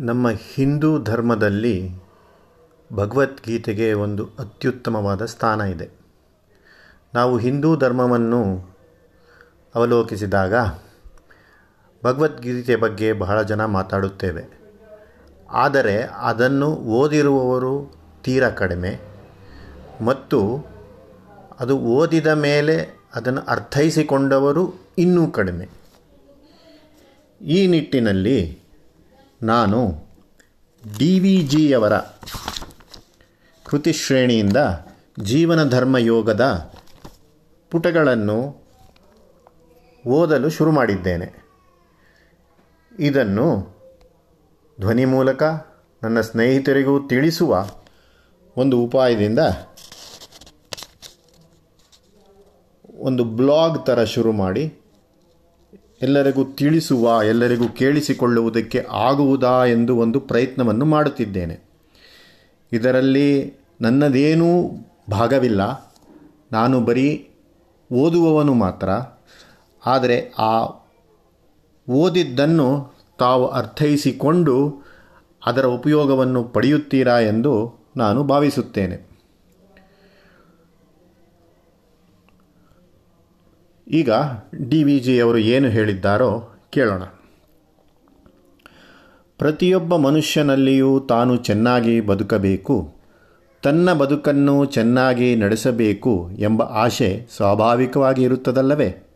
ನಮ್ಮ ಹಿಂದೂ ಧರ್ಮದಲ್ಲಿ ಭಗವದ್ಗೀತೆಗೆ ಒಂದು ಅತ್ಯುತ್ತಮವಾದ ಸ್ಥಾನ ಇದೆ. ನಾವು ಹಿಂದೂ ಧರ್ಮವನ್ನು ಅವಲೋಕಿಸಿದಾಗ ಭಗವದ್ಗೀತೆ ಬಗ್ಗೆ ಬಹಳ ಜನ ಮಾತಾಡುತ್ತೇವೆ. ಆದರೆ ಅದನ್ನು ಓದಿರುವವರು ತೀರ ಕಡಿಮೆ. ಮತ್ತು ಅದು ಓದಿದ ಮೇಲೆ ಅದನ್ನು ಅರ್ಥೈಸಿಕೊಂಡವರು ಇನ್ನೂ ಕಡಿಮೆ. ಈ ನಿಟ್ಟಿನಲ್ಲಿ ನಾನು ಡಿ ವಿ ಜಿಯವರ ಕೃತಿಶ್ರೇಣಿಯಿಂದ ಜೀವನ ಧರ್ಮ ಯೋಗದ ಪುಟಗಳನ್ನು ಓದಲು ಶುರು ಮಾಡಿದ್ದೇನೆ. ಇದನ್ನು ಧ್ವನಿ ಮೂಲಕ ನನ್ನ ಸ್ನೇಹಿತರಿಗೂ ತಿಳಿಸುವ ಒಂದು ಉಪಾಯದಿಂದ ಒಂದು ಬ್ಲಾಗ್ ಥರ ಶುರು ಮಾಡಿ ಎಲ್ಲರಿಗೂ ತಿಳಿಸುವ, ಎಲ್ಲರಿಗೂ ಕೇಳಿಸಿಕೊಳ್ಳುವುದಕ್ಕೆ ಆಗುವುದಾ ಎಂದು ಒಂದು ಪ್ರಯತ್ನವನ್ನು ಮಾಡುತ್ತಿದ್ದೇನೆ. ಇದರಲ್ಲಿ ನನ್ನದೇನೂ ಭಾಗವಿಲ್ಲ. ನಾನು ಬರೀ ಓದುವವನು ಮಾತ್ರ. ಆದರೆ ಆ ಓದಿದ್ದನ್ನು ತಾವು ಅರ್ಥೈಸಿಕೊಂಡು ಅದರ ಉಪಯೋಗವನ್ನು ಪಡೆಯುತ್ತೀರಾ ಎಂದು ನಾನು ಭಾವಿಸುತ್ತೇನೆ. ಈಗ ಡಿ ವಿ ಜಿಯವರು ಏನು ಹೇಳಿದ್ದಾರೋ ಕೇಳೋಣ. ಪ್ರತಿಯೊಬ್ಬ ಮನುಷ್ಯನಲ್ಲಿಯೂ ತಾನು ಚೆನ್ನಾಗಿ ಬದುಕಬೇಕು, ತನ್ನ ಬದುಕನ್ನು ಚೆನ್ನಾಗಿ ನಡೆಸಬೇಕು ಎಂಬ ಆಶೆ ಸ್ವಾಭಾವಿಕವಾಗಿ ಇರುತ್ತದಲ್ಲವೇ?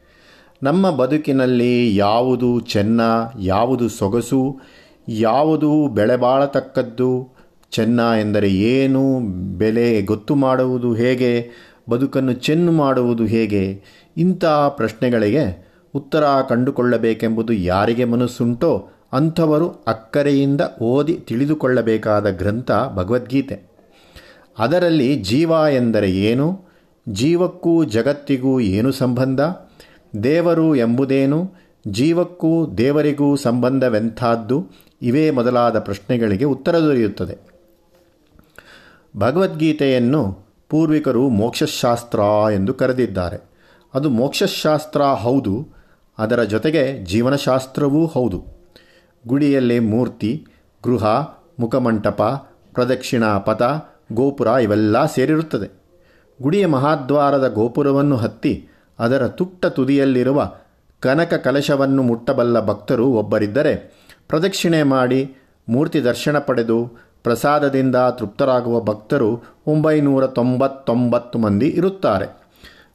ನಮ್ಮ ಬದುಕಿನಲ್ಲಿ ಯಾವುದು ಚೆನ್ನ, ಯಾವುದು ಸೊಗಸು, ಯಾವುದು ಬೆಳೆಬಾಳತಕ್ಕದ್ದು ಚೆನ್ನ ಎಂದರೆ ಏನು, ಬೆಲೆ ಗೊತ್ತು ಮಾಡುವುದು ಹೇಗೆ, ಬದುಕನ್ನು ಚೆನ್ನು ಮಾಡುವುದು ಹೇಗೆ ಇಂಥ ಪ್ರಶ್ನೆಗಳಿಗೆ ಉತ್ತರ ಕಂಡುಕೊಳ್ಳಬೇಕೆಂಬುದು ಯಾರಿಗೆ ಮನಸ್ಸುಂಟೋ ಅಂಥವರು ಅಕ್ಕರೆಯಿಂದ ಓದಿ ತಿಳಿದುಕೊಳ್ಳಬೇಕಾದ ಗ್ರಂಥ ಭಗವದ್ಗೀತೆ. ಅದರಲ್ಲಿ ಜೀವ ಎಂದರೆ ಏನು? ಜೀವಕ್ಕೂ ಜಗತ್ತಿಗೂ ಏನು ಸಂಬಂಧ? ದೇವರು ಎಂಬುದೇನು? ಜೀವಕ್ಕೂ ದೇವರಿಗೂ ಸಂಬಂಧವೆಂಥದ್ದು? ಇವೇ ಮೊದಲಾದ ಪ್ರಶ್ನೆಗಳಿಗೆ ಉತ್ತರ ದೊರೆಯುತ್ತದೆ. ಭಗವದ್ಗೀತೆಯನ್ನು ಪೂರ್ವಿಕರು ಮೋಕ್ಷಶಾಸ್ತ್ರ ಎಂದು ಕರೆದಿದ್ದಾರೆ. ಅದು ಮೋಕ್ಷಶಾಸ್ತ್ರ ಹೌದು, ಅದರ ಜೊತೆಗೆ ಜೀವನಶಾಸ್ತ್ರವೂ ಹೌದು. ಗುಡಿಯಲ್ಲಿ ಮೂರ್ತಿ, ಗೃಹ, ಮುಖಮಂಟಪ, ಪ್ರದಕ್ಷಿಣಾ ಪಥ, ಗೋಪುರ ಇವೆಲ್ಲ ಸೇರಿರುತ್ತದೆ. ಗುಡಿಯ ಮಹಾದ್ವಾರದ ಗೋಪುರವನ್ನು ಹತ್ತಿ ಅದರ ತುಟ್ಟ ತುದಿಯಲ್ಲಿರುವ ಕನಕ ಕಲಶವನ್ನು ಮುಟ್ಟಬಲ್ಲ ಭಕ್ತರು ಒಬ್ಬರಿದ್ದರೆ ಪ್ರದಕ್ಷಿಣೆ ಮಾಡಿ ಮೂರ್ತಿ ದರ್ಶನ ಪಡೆದು ಪ್ರಸಾದದಿಂದ ತೃಪ್ತರಾಗುವ ಭಕ್ತರು ಒಂಬೈನೂರ ತೊಂಬತ್ತೊಂಬತ್ತು ಮಂದಿ ಇರುತ್ತಾರೆ.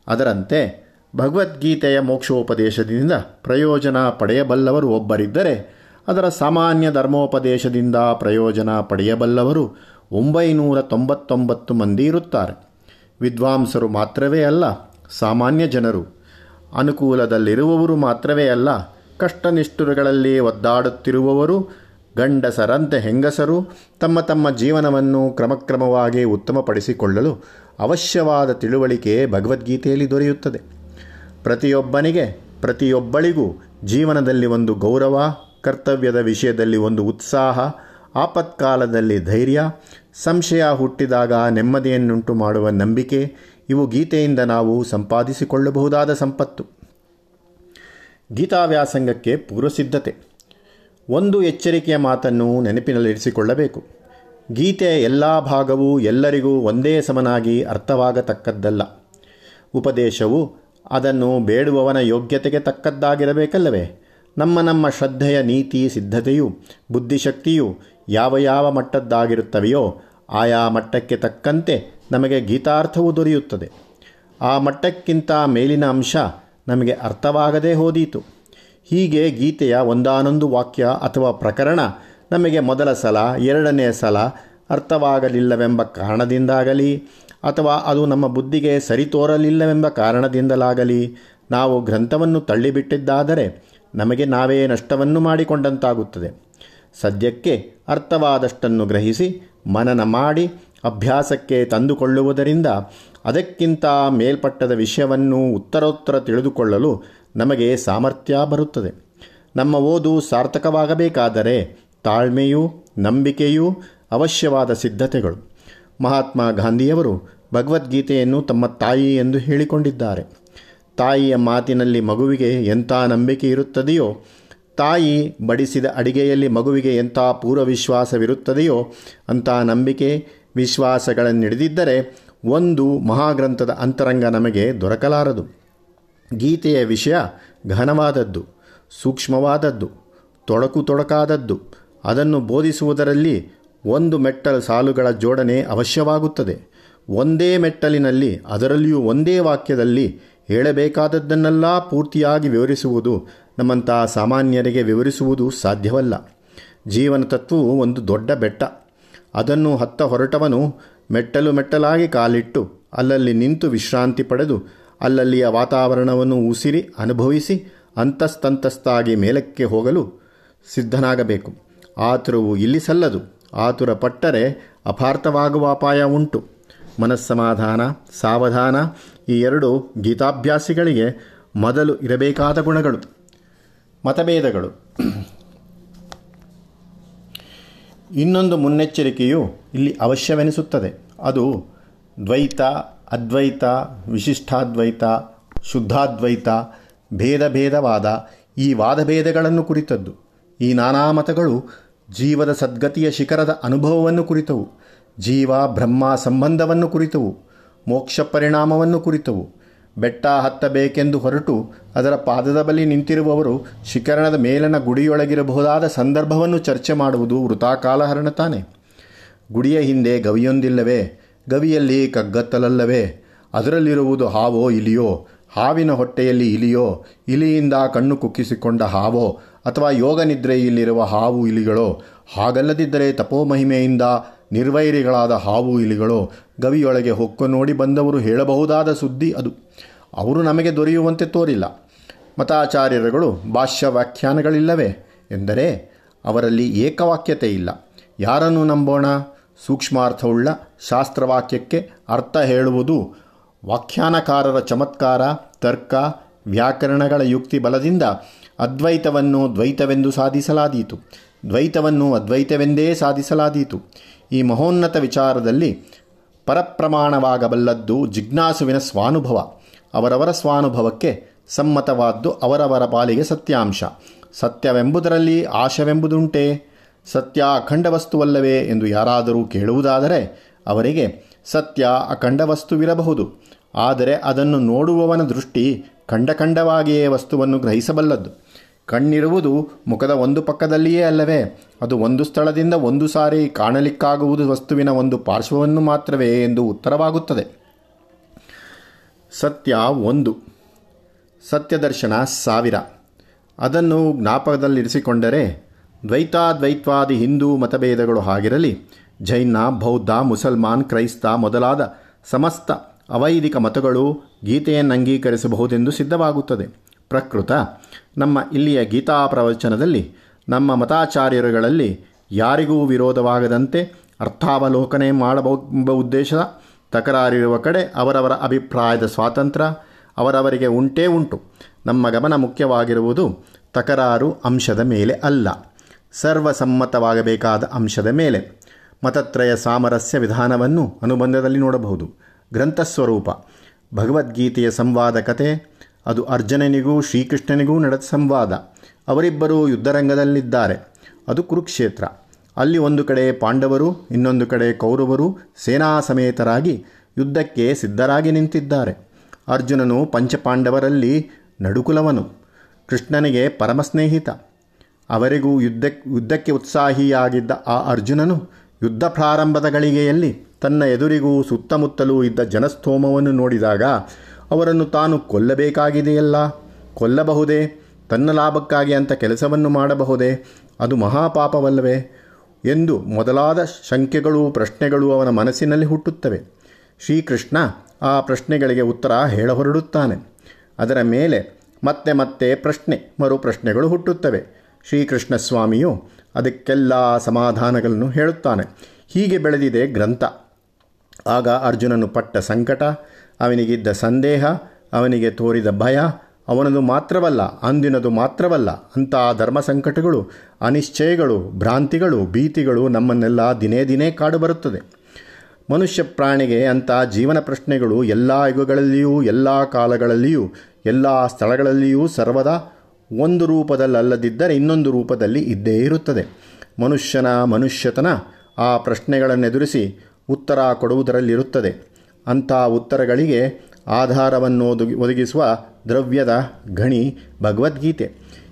ಅದರಂತೆ ಭಗವದ್ಗೀತೆಯ ಮೋಕ್ಷೋಪದೇಶದಿಂದ ಪ್ರಯೋಜನ ಪಡೆಯಬಲ್ಲವರು ಒಬ್ಬರಿದ್ದರೆ, ಅದರ ಸಾಮಾನ್ಯ ಧರ್ಮೋಪದೇಶದಿಂದ ಪ್ರಯೋಜನ ಪಡೆಯಬಲ್ಲವರು ಒಂಬೈನೂರ ತೊಂಬತ್ತೊಂಬತ್ತು ಮಂದಿ ಇರುತ್ತಾರೆ. ವಿದ್ವಾಂಸರು ಮಾತ್ರವೇ ಅಲ್ಲ, ಸಾಮಾನ್ಯ ಜನರು. ಅನುಕೂಲದಲ್ಲಿರುವವರು ಮಾತ್ರವೇ ಅಲ್ಲ, ಕಷ್ಟನಿಷ್ಠುರಗಳಲ್ಲಿ ಒದ್ದಾಡುತ್ತಿರುವವರು, ಗಂಡಸರಂತೆ ಹೆಂಗಸರು, ತಮ್ಮ ತಮ್ಮ ಜೀವನವನ್ನು ಕ್ರಮಕ್ರಮವಾಗಿ ಉತ್ತಮಪಡಿಸಿಕೊಳ್ಳಲು ಅವಶ್ಯವಾದ ತಿಳುವಳಿಕೆ ಭಗವದ್ಗೀತೆಯಲ್ಲಿ ದೊರೆಯುತ್ತದೆ. ಪ್ರತಿಯೊಬ್ಬನಿಗೆ, ಪ್ರತಿಯೊಬ್ಬಳಿಗೂ ಜೀವನದಲ್ಲಿ ಒಂದು ಗೌರವ, ಕರ್ತವ್ಯದ ವಿಷಯದಲ್ಲಿ ಒಂದು ಉತ್ಸಾಹ, ಆಪತ್ಕಾಲದಲ್ಲಿ ಧೈರ್ಯ, ಸಂಶಯ ಹುಟ್ಟಿದಾಗ ನೆಮ್ಮದಿಯನ್ನುಂಟು ಮಾಡುವ ನಂಬಿಕೆ, ಇವು ಗೀತೆಯಿಂದ ನಾವು ಸಂಪಾದಿಸಿಕೊಳ್ಳಬಹುದಾದ ಸಂಪತ್ತು. ಗೀತಾವ್ಯಾಸಂಗಕ್ಕೆ ಪೂರ್ವಸಿದ್ಧತೆ ಒಂದು ಎಚ್ಚರಿಕೆಯ ಮಾತನ್ನು ನೆನಪಿನಲ್ಲಿರಿಸಿಕೊಳ್ಳಬೇಕು. ಗೀತೆ ಎಲ್ಲ ಭಾಗವೂ ಎಲ್ಲರಿಗೂ ಒಂದೇ ಸಮನಾಗಿ ಅರ್ಥವಾಗತಕ್ಕದ್ದಲ್ಲ. ಉಪದೇಶವು ಅದನ್ನು ಬೇಡುವವನ ಯೋಗ್ಯತೆಗೆ ತಕ್ಕದ್ದಾಗಿರಬೇಕಲ್ಲವೇ? ನಮ್ಮ ನಮ್ಮ ಶ್ರದ್ಧೆಯ ನೀತಿ ಸಿದ್ಧತೆಯು, ಬುದ್ಧಿಶಕ್ತಿಯು ಯಾವ ಯಾವ ಮಟ್ಟದ್ದಾಗಿರುತ್ತವೆಯೋ ಆಯಾ ಮಟ್ಟಕ್ಕೆ ತಕ್ಕಂತೆ ನಮಗೆ ಗೀತಾರ್ಥವು ದೊರೆಯುತ್ತದೆ. ಆ ಮಟ್ಟಕ್ಕಿಂತ ಮೇಲಿನ ಅಂಶ ನಮಗೆ ಅರ್ಥವಾಗದೇ ಹೋದೀತು. ಹೀಗೆ ಗೀತೆಯ ಒಂದಾನೊಂದು ವಾಕ್ಯ ಅಥವಾ ಪ್ರಕರಣ ನಮಗೆ ಮೊದಲ ಸಲ, ಎರಡನೇ ಸಲ ಅರ್ಥವಾಗಲಿಲ್ಲವೆಂಬ ಕಾರಣದಿಂದಾಗಲಿ ಅಥವಾ ಅದು ನಮ್ಮ ಬುದ್ಧಿಗೆ ಸರಿ ತೋರಲಿಲ್ಲವೆಂಬ ಕಾರಣದಿಂದಲಾಗಲಿ, ನಾವು ಗ್ರಂಥವನ್ನು ತಳ್ಳಿಬಿಟ್ಟಿದ್ದಾದರೆ ನಮಗೆ ನಾವೇ ನಷ್ಟವನ್ನು ಮಾಡಿಕೊಂಡಂತಾಗುತ್ತದೆ. ಸದ್ಯಕ್ಕೆ ಅರ್ಥವಾದಷ್ಟನ್ನು ಗ್ರಹಿಸಿ, ಮನನ ಮಾಡಿ, ಅಭ್ಯಾಸಕ್ಕೆ ತಂದುಕೊಳ್ಳುವುದರಿಂದ ಅದಕ್ಕಿಂತ ಮೇಲ್ಪಟ್ಟದ ವಿಷಯವನ್ನು ಉತ್ತರೋತ್ತರ ತಿಳಿದುಕೊಳ್ಳಲು ನಮಗೆ ಸಾಮರ್ಥ್ಯ ಬರುತ್ತದೆ. ನಮ್ಮ ಓದು ಸಾರ್ಥಕವಾಗಬೇಕಾದರೆ ತಾಳ್ಮೆಯೂ ನಂಬಿಕೆಯೂ ಅವಶ್ಯವಾದ ಸಿದ್ಧತೆಗಳು. ಮಹಾತ್ಮ ಗಾಂಧಿಯವರು ಭಗವದ್ಗೀತೆಯನ್ನು ತಮ್ಮ ತಾಯಿ ಎಂದು ಹೇಳಿಕೊಂಡಿದ್ದಾರೆ. ತಾಯಿಯ ಮಾತಿನಲ್ಲಿ ಮಗುವಿಗೆ ಎಂಥ ನಂಬಿಕೆ ಇರುತ್ತದೆಯೋ, ತಾಯಿ ಬಡಿಸಿದ ಅಡಿಗೆಯಲ್ಲಿ ಮಗುವಿಗೆ ಎಂಥ ಪೂರ್ವ ವಿಶ್ವಾಸವಿರುತ್ತದೆಯೋ ಅಂಥ ನಂಬಿಕೆ ವಿಶ್ವಾಸಗಳನ್ನು ಹಿಡಿದಿದ್ದರೆ ಒಂದು ಮಹಾಗ್ರಂಥದ ಅಂತರಂಗ ನಮಗೆ ದೊರಕಲಾರದು. ಗೀತೆಯ ವಿಷಯ ಘನವಾದದ್ದು, ಸೂಕ್ಷ್ಮವಾದದ್ದು, ತೊಡಕು ತೊಡಕಾದದ್ದು. ಅದನ್ನು ಬೋಧಿಸುವುದರಲ್ಲಿ ಒಂದು ಮೆಟ್ಟಲು ಸಾಲುಗಳ ಜೋಡಣೆ ಅವಶ್ಯವಾಗುತ್ತದೆ. ಒಂದೇ ಮೆಟ್ಟಲಿನಲ್ಲಿ, ಅದರಲ್ಲಿಯೂ ಒಂದೇ ವಾಕ್ಯದಲ್ಲಿ ಹೇಳಬೇಕಾದದ್ದನ್ನೆಲ್ಲ ಪೂರ್ತಿಯಾಗಿ ವಿವರಿಸುವುದು ನಮ್ಮಂತಹ ಸಾಮಾನ್ಯರಿಗೆ ವಿವರಿಸುವುದು ಸಾಧ್ಯವಲ್ಲ. ಜೀವನ ತತ್ವವು ಒಂದು ದೊಡ್ಡ ಬೆಟ್ಟ. ಅದನ್ನು ಹತ್ತ ಹೊರಟವನು ಮೆಟ್ಟಲು ಮೆಟ್ಟಲಾಗಿ ಕಾಲಿಟ್ಟು, ಅಲ್ಲಲ್ಲಿ ನಿಂತು ವಿಶ್ರಾಂತಿ ಪಡೆದು, ಅಲ್ಲಲ್ಲಿಯ ವಾತಾವರಣವನ್ನು ಉಸಿರಿ ಅನುಭವಿಸಿ, ಅಂತಸ್ತಂತಸ್ತಾಗಿ ಮೇಲಕ್ಕೆ ಹೋಗಲು ಸಿದ್ಧನಾಗಬೇಕು. ಆತುರವು ಇಲ್ಲಿ ಸಲ್ಲದು. ಆತುರ ಪಟ್ಟರೆ ಅಪಾರ್ಥವಾಗುವ ಅಪಾಯ ಉಂಟು. ಮನಸ್ಸಮಾಧಾನ, ಸಾವಧಾನ ಈ ಎರಡು ಗೀತಾಭ್ಯಾಸಿಗಳಿಗೆ ಮೊದಲು ಇರಬೇಕಾದ ಗುಣಗಳು. ಮತಭೇದಗಳು. ಇನ್ನೊಂದು ಮುನ್ನೆಚ್ಚರಿಕೆಯು ಇಲ್ಲಿ ಅವಶ್ಯವೆನಿಸುತ್ತದೆ. ಅದು ದ್ವೈತ, ಅದ್ವೈತ, ವಿಶಿಷ್ಟಾದ್ವೈತ, ಶುದ್ಧಾದ್ವೈತ ಭೇದ ಭೇದವಾದ ಈ ವಾದಭೇದಗಳನ್ನು ಕುರಿತದ್ದು. ಈ ನಾನಾ ಮತಗಳು ಜೀವದ ಸದ್ಗತಿಯ ಶಿಖರದ ಅನುಭವವನ್ನು ಕುರಿತವು. ಜೀವ, ಬ್ರಹ್ಮ ಸಂಬಂಧವನ್ನು ಕುರಿತವು, ಮೋಕ್ಷ ಪರಿಣಾಮವನ್ನು ಕುರಿತವು. ಬೆಟ್ಟ ಹತ್ತಬೇಕೆಂದು ಹೊರಟು ಅದರ ಪಾದದ ಬಳಿ ನಿಂತಿರುವವರು ಶಿಖರಣದ ಮೇಲನ ಗುಡಿಯೊಳಗಿರಬಹುದಾದ ಸಂದರ್ಭವನ್ನು ಚರ್ಚೆ ಮಾಡುವುದು ವೃತಾಕಾಲಹರಣ ತಾನೆ. ಗುಡಿಯ ಹಿಂದೆ ಗವಿಯೊಂದಿಲ್ಲವೇ? ಗವಿಯಲ್ಲಿ ಕಗ್ಗತ್ತಲಲ್ಲವೇ? ಅದರಲ್ಲಿರುವುದು ಹಾವೋ ಇಲಿಯೋ ಹಾವಿನ ಹೊಟ್ಟೆಯಲ್ಲಿ ಇಲಿಯೋ ಇಲಿಯಿಂದ ಕಣ್ಣು ಕುಕ್ಕಿಸಿಕೊಂಡ ಹಾವೋ? ಅಥವಾ ಯೋಗ ನಿದ್ರೆಯಲ್ಲಿರುವ ಹಾವು ಇಲಿಗಳೋ? ಹಾಗಲ್ಲದಿದ್ದರೆ ತಪೋಮಹಿಮೆಯಿಂದ ನಿರ್ವೈರಿಗಳಾದ ಹಾವು ಇಲಿಗಳು ಗವಿಯೊಳಗೆ ಹೊಕ್ಕು ನೋಡಿ ಬಂದವರು ಹೇಳಬಹುದಾದ ಸುದ್ದಿ ಅದು. ಅವರು ನಮಗೆ ದೊರೆಯುವಂತೆ ತೋರಿಲ್ಲ. ಮತಾಚಾರ್ಯರುಗಳು ಭಾಷ್ಯ ವ್ಯಾಖ್ಯಾನಗಳಿಲ್ಲವೇ? ಎಂದರೆ ಅವರಲ್ಲಿ ಏಕವಾಕ್ಯತೆ ಇಲ್ಲ. ಯಾರನ್ನು ನಂಬೋಣ? ಸೂಕ್ಷ್ಮಾರ್ಥವುಳ್ಳ ಶಾಸ್ತ್ರವಾಕ್ಯಕ್ಕೆ ಅರ್ಥ ಹೇಳುವುದು ವ್ಯಾಖ್ಯಾನಕಾರರ ಚಮತ್ಕಾರ, ತರ್ಕ, ವ್ಯಾಕರಣಗಳ ಯುಕ್ತಿ ಬಲದಿಂದ ಅದ್ವೈತವನ್ನು ದ್ವೈತವೆಂದು ಸಾಧಿಸಲಾದೀತು. ದ್ವೈತವನ್ನು ಅದ್ವೈತವೆಂದೇ ಸಾಧಿಸಲಾದೀತು. ಈ ಮಹೋನ್ನತ ವಿಚಾರದಲ್ಲಿ ಪರಪ್ರಮಾಣವಾಗಬಲ್ಲದ್ದು ಜಿಜ್ಞಾಸುವಿನ ಸ್ವಾನುಭವ. ಅವರವರ ಸ್ವಾನುಭವಕ್ಕೆ ಸಮ್ಮತವಾದ್ದು ಅವರವರ ಪಾಲಿಗೆ ಸತ್ಯಾಂಶ. ಸತ್ಯವೆಂಬುದರಲ್ಲಿ ಆಶವೆಂಬುದುಂಟೆ? ಸತ್ಯ ಅಖಂಡ ವಸ್ತುವಲ್ಲವೇ ಎಂದು ಯಾರಾದರೂ ಕೇಳುವುದಾದರೆ ಅವರಿಗೆ ಸತ್ಯ ಅಖಂಡ ವಸ್ತುವಿರಬಹುದು ಆದರೆ ಅದನ್ನು ನೋಡುವವನ ದೃಷ್ಟಿ ಖಂಡಖಂಡವಾಗಿಯೇ ವಸ್ತುವನ್ನು ಗ್ರಹಿಸಬಲ್ಲದ್ದು. ಕಣ್ಣಿರುವುದು ಮುಖದ ಒಂದು ಪಕ್ಕದಲ್ಲಿಯೇ ಅಲ್ಲವೇ? ಅದು ಒಂದು ಸ್ಥಳದಿಂದ ಒಂದು ಸಾರಿ ಕಾಣಲಿಕ್ಕಾಗುವುದು ವಸ್ತುವಿನ ಒಂದು ಪಾರ್ಶ್ವವನ್ನು ಮಾತ್ರವೇ ಎಂದು ಉತ್ತರವಾಗುತ್ತದೆ. ಸತ್ಯ ಒಂದು. ಸತ್ಯದರ್ಶನ ಸಾವಿರ. ಅದನ್ನು ಜ್ಞಾಪಕದಲ್ಲಿರಿಸಿಕೊಂಡರೆ ದ್ವೈತಾದ್ವೈತ್ವಾದಿ ಹಿಂದೂ ಮತಭೇದಗಳು ಆಗಿರಲಿ ಜೈನ, ಬೌದ್ಧ, ಮುಸಲ್ಮಾನ್, ಕ್ರೈಸ್ತ ಮೊದಲಾದ ಸಮಸ್ತ ಅವೈದಿಕ ಮತಗಳು ಗೀತೆಯನ್ನು ಅಂಗೀಕರಿಸಬಹುದೆಂದು ಸಿದ್ಧವಾಗುತ್ತದೆ. ಪ್ರಕೃತ ನಮ್ಮ ಇಲ್ಲಿಯ ಗೀತಾ ಪ್ರವಚನದಲ್ಲಿ, ನಮ್ಮ ಮತಾಚಾರ್ಯರುಗಳಲ್ಲಿ ಯಾರಿಗೂ ವಿರೋಧವಾಗದಂತೆ ಅರ್ಥಾವಲೋಕನೆ ಮಾಡಬಹುದೆಂಬ ಉದ್ದೇಶದ ತಕರಾರಿರುವ ಕಡೆ ಅವರವರ ಅಭಿಪ್ರಾಯದ ಸ್ವಾತಂತ್ರ್ಯ ಅವರವರಿಗೆ ಉಂಟೇ ಉಂಟು. ನಮ್ಮ ಗಮನ ಮುಖ್ಯವಾಗಿರುವುದು ತಕರಾರು ಅಂಶದ ಮೇಲೆ ಅಲ್ಲ, ಸರ್ವಸಮ್ಮತವಾಗಬೇಕಾದ ಅಂಶದ ಮೇಲೆ. ಮತತ್ರಯ ಸಾಮರಸ್ಯ ವಿಧಾನವನ್ನು ಅನುಬಂಧದಲ್ಲಿ ನೋಡಬಹುದು. ಗ್ರಂಥಸ್ವರೂಪ ಭಗವದ್ಗೀತೆಯ ಸಂವಾದ ಕತೆ ಅದು ಅರ್ಜುನನಿಗೂ ಶ್ರೀಕೃಷ್ಣನಿಗೂ ನಡೆದ ಸಂವಾದ. ಅವರಿಬ್ಬರೂ ಯುದ್ಧರಂಗದಲ್ಲಿದ್ದಾರೆ. ಅದು ಕುರುಕ್ಷೇತ್ರ. ಅಲ್ಲಿ ಒಂದು ಕಡೆ ಪಾಂಡವರು, ಇನ್ನೊಂದು ಕಡೆ ಕೌರವರು ಸೇನಾ ಸಮೇತರಾಗಿ ಯುದ್ಧಕ್ಕೆ ಸಿದ್ಧರಾಗಿ ನಿಂತಿದ್ದಾರೆ. ಅರ್ಜುನನು ಪಂಚಪಾಂಡವರಲ್ಲಿ ನಡುಕುಲವನು. ಕೃಷ್ಣನಿಗೆ ಪರಮ ಸ್ನೇಹಿತ. ಅವರಿಗೂ ಯುದ್ಧ ಯುದ್ಧಕ್ಕೆ ಉತ್ಸಾಹಿಯಾಗಿದ್ದ ಆ ಅರ್ಜುನನು ಯುದ್ಧ ಪ್ರಾರಂಭದ ಗಳಿಗೆಯಲ್ಲಿ ತನ್ನ ಎದುರಿಗೂ ಸುತ್ತಮುತ್ತಲೂ ಇದ್ದ ಜನಸ್ತೋಮವನ್ನು ನೋಡಿದಾಗ ಅವರನ್ನು ತಾನು ಕೊಲ್ಲಬೇಕಾಗಿದೆಯಲ್ಲ? ಕೊಲ್ಲಬಹುದೇ? ತನ್ನ ಲಾಭಕ್ಕಾಗಿ ಅಂತ ಕೆಲಸವನ್ನು ಮಾಡಬಹುದೇ? ಅದು ಮಹಾಪಾಪವಲ್ಲವೇ? ಎಂದು ಮೊದಲಾದ ಶಂಕೆಗಳು ಪ್ರಶ್ನೆಗಳು ಅವನ ಮನಸ್ಸಿನಲ್ಲಿ ಹುಟ್ಟುತ್ತವೆ. ಶ್ರೀಕೃಷ್ಣ ಆ ಪ್ರಶ್ನೆಗಳಿಗೆ ಉತ್ತರ ಹೇಳ ಹೊರಡುತ್ತಾನೆ ಅದರ ಮೇಲೆ ಮತ್ತೆ ಮತ್ತೆ ಪ್ರಶ್ನೆ, ಮರು ಪ್ರಶ್ನೆಗಳು ಹುಟ್ಟುತ್ತವೆ. ಶ್ರೀಕೃಷ್ಣ ಸ್ವಾಮಿಯು ಅದಕ್ಕೆಲ್ಲ ಸಮಾಧಾನಗಳನ್ನು ಹೇಳುತ್ತಾನೆ. ಹೀಗೆ ಬೆಳೆದಿದೆ ಗ್ರಂಥ. ಆಗ ಅರ್ಜುನನು ಪಟ್ಟ ಸಂಕಟ. ಅವನಿಗಿದ್ದ ಸಂದೇಹ, ಅವನಿಗೆ ತೋರಿದ ಭಯ, ಅವನದು ಮಾತ್ರವಲ್ಲ, ಅಂದಿನದು ಮಾತ್ರವಲ್ಲ, ಅಂತಹ ಧರ್ಮ ಸಂಕಟಗಳು, ಅನಿಶ್ಚಯಗಳು, ಭ್ರಾಂತಿಗಳು, ಭೀತಿಗಳು ನಮ್ಮನ್ನೆಲ್ಲ ದಿನೇ ದಿನೇ ಕಾಡುಬರುತ್ತದೆ ಮನುಷ್ಯ ಪ್ರಾಣಿಗೆ ಅಂತಹ ಜೀವನ ಪ್ರಶ್ನೆಗಳು ಎಲ್ಲ ಯುಗಗಳಲ್ಲಿಯೂ, ಎಲ್ಲ ಕಾಲಗಳಲ್ಲಿಯೂ, ಎಲ್ಲ ಸ್ಥಳಗಳಲ್ಲಿಯೂ ಸರ್ವದಾ ಒಂದು ರೂಪದಲ್ಲಲ್ಲದಿದ್ದರೆ ಇನ್ನೊಂದು ರೂಪದಲ್ಲಿ ಇದ್ದೇ ಇರುತ್ತದೆ. ಮನುಷ್ಯನ ಮನುಷ್ಯತನ ಆ ಪ್ರಶ್ನೆಗಳನ್ನೆದುರಿಸಿ ಉತ್ತರ ಕೊಡುವುದರಲ್ಲಿರುತ್ತದೆ. ಅಂಥ ಉತ್ತರಗಳಿಗೆ ಆಧಾರವನ್ನು ಒದಗಿ, ಒದಗಿಸುವ ದ್ರವ್ಯದ ಗಣಿ ಭಗವದ್ಗೀತೆ.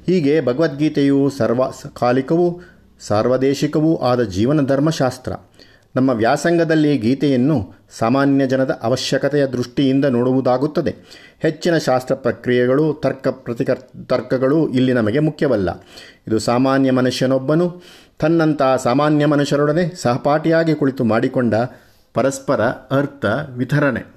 ಹೀಗೆ ಭಗವದ್ಗೀತೆಯು ಸರ್ವಕಾಲಿಕವೂ ಸಾರ್ವದೇಶಿಕವೂ ಆದ ಜೀವನ ಧರ್ಮಶಾಸ್ತ್ರ. ನಮ್ಮ ವ್ಯಾಸಂಗದಲ್ಲಿ ಗೀತೆಯನ್ನು ಸಾಮಾನ್ಯ ಜನದ ಅವಶ್ಯಕತೆಯ ದೃಷ್ಟಿಯಿಂದ ನೋಡುವುದಾಗುತ್ತದೆ. ಹೆಚ್ಚಿನ ಶಾಸ್ತ್ರ ಪ್ರಕ್ರಿಯೆಗಳು, ತರ್ಕ ಪ್ರತಿಕ ತರ್ಕಗಳು ಇಲ್ಲಿ ನಮಗೆ ಮುಖ್ಯವಲ್ಲ. ಇದು ಸಾಮಾನ್ಯ ಮನುಷ್ಯನೊಬ್ಬನು ತನ್ನಂತಹ ಸಾಮಾನ್ಯ ಮನುಷ್ಯರೊಡನೆ ಸಹಪಾಠಿಯಾಗಿ ಕುಳಿತು ಮಾಡಿಕೊಂಡ ಪರಸ್ಪರ ಅರ್ಥ ವಿತರಣೆ.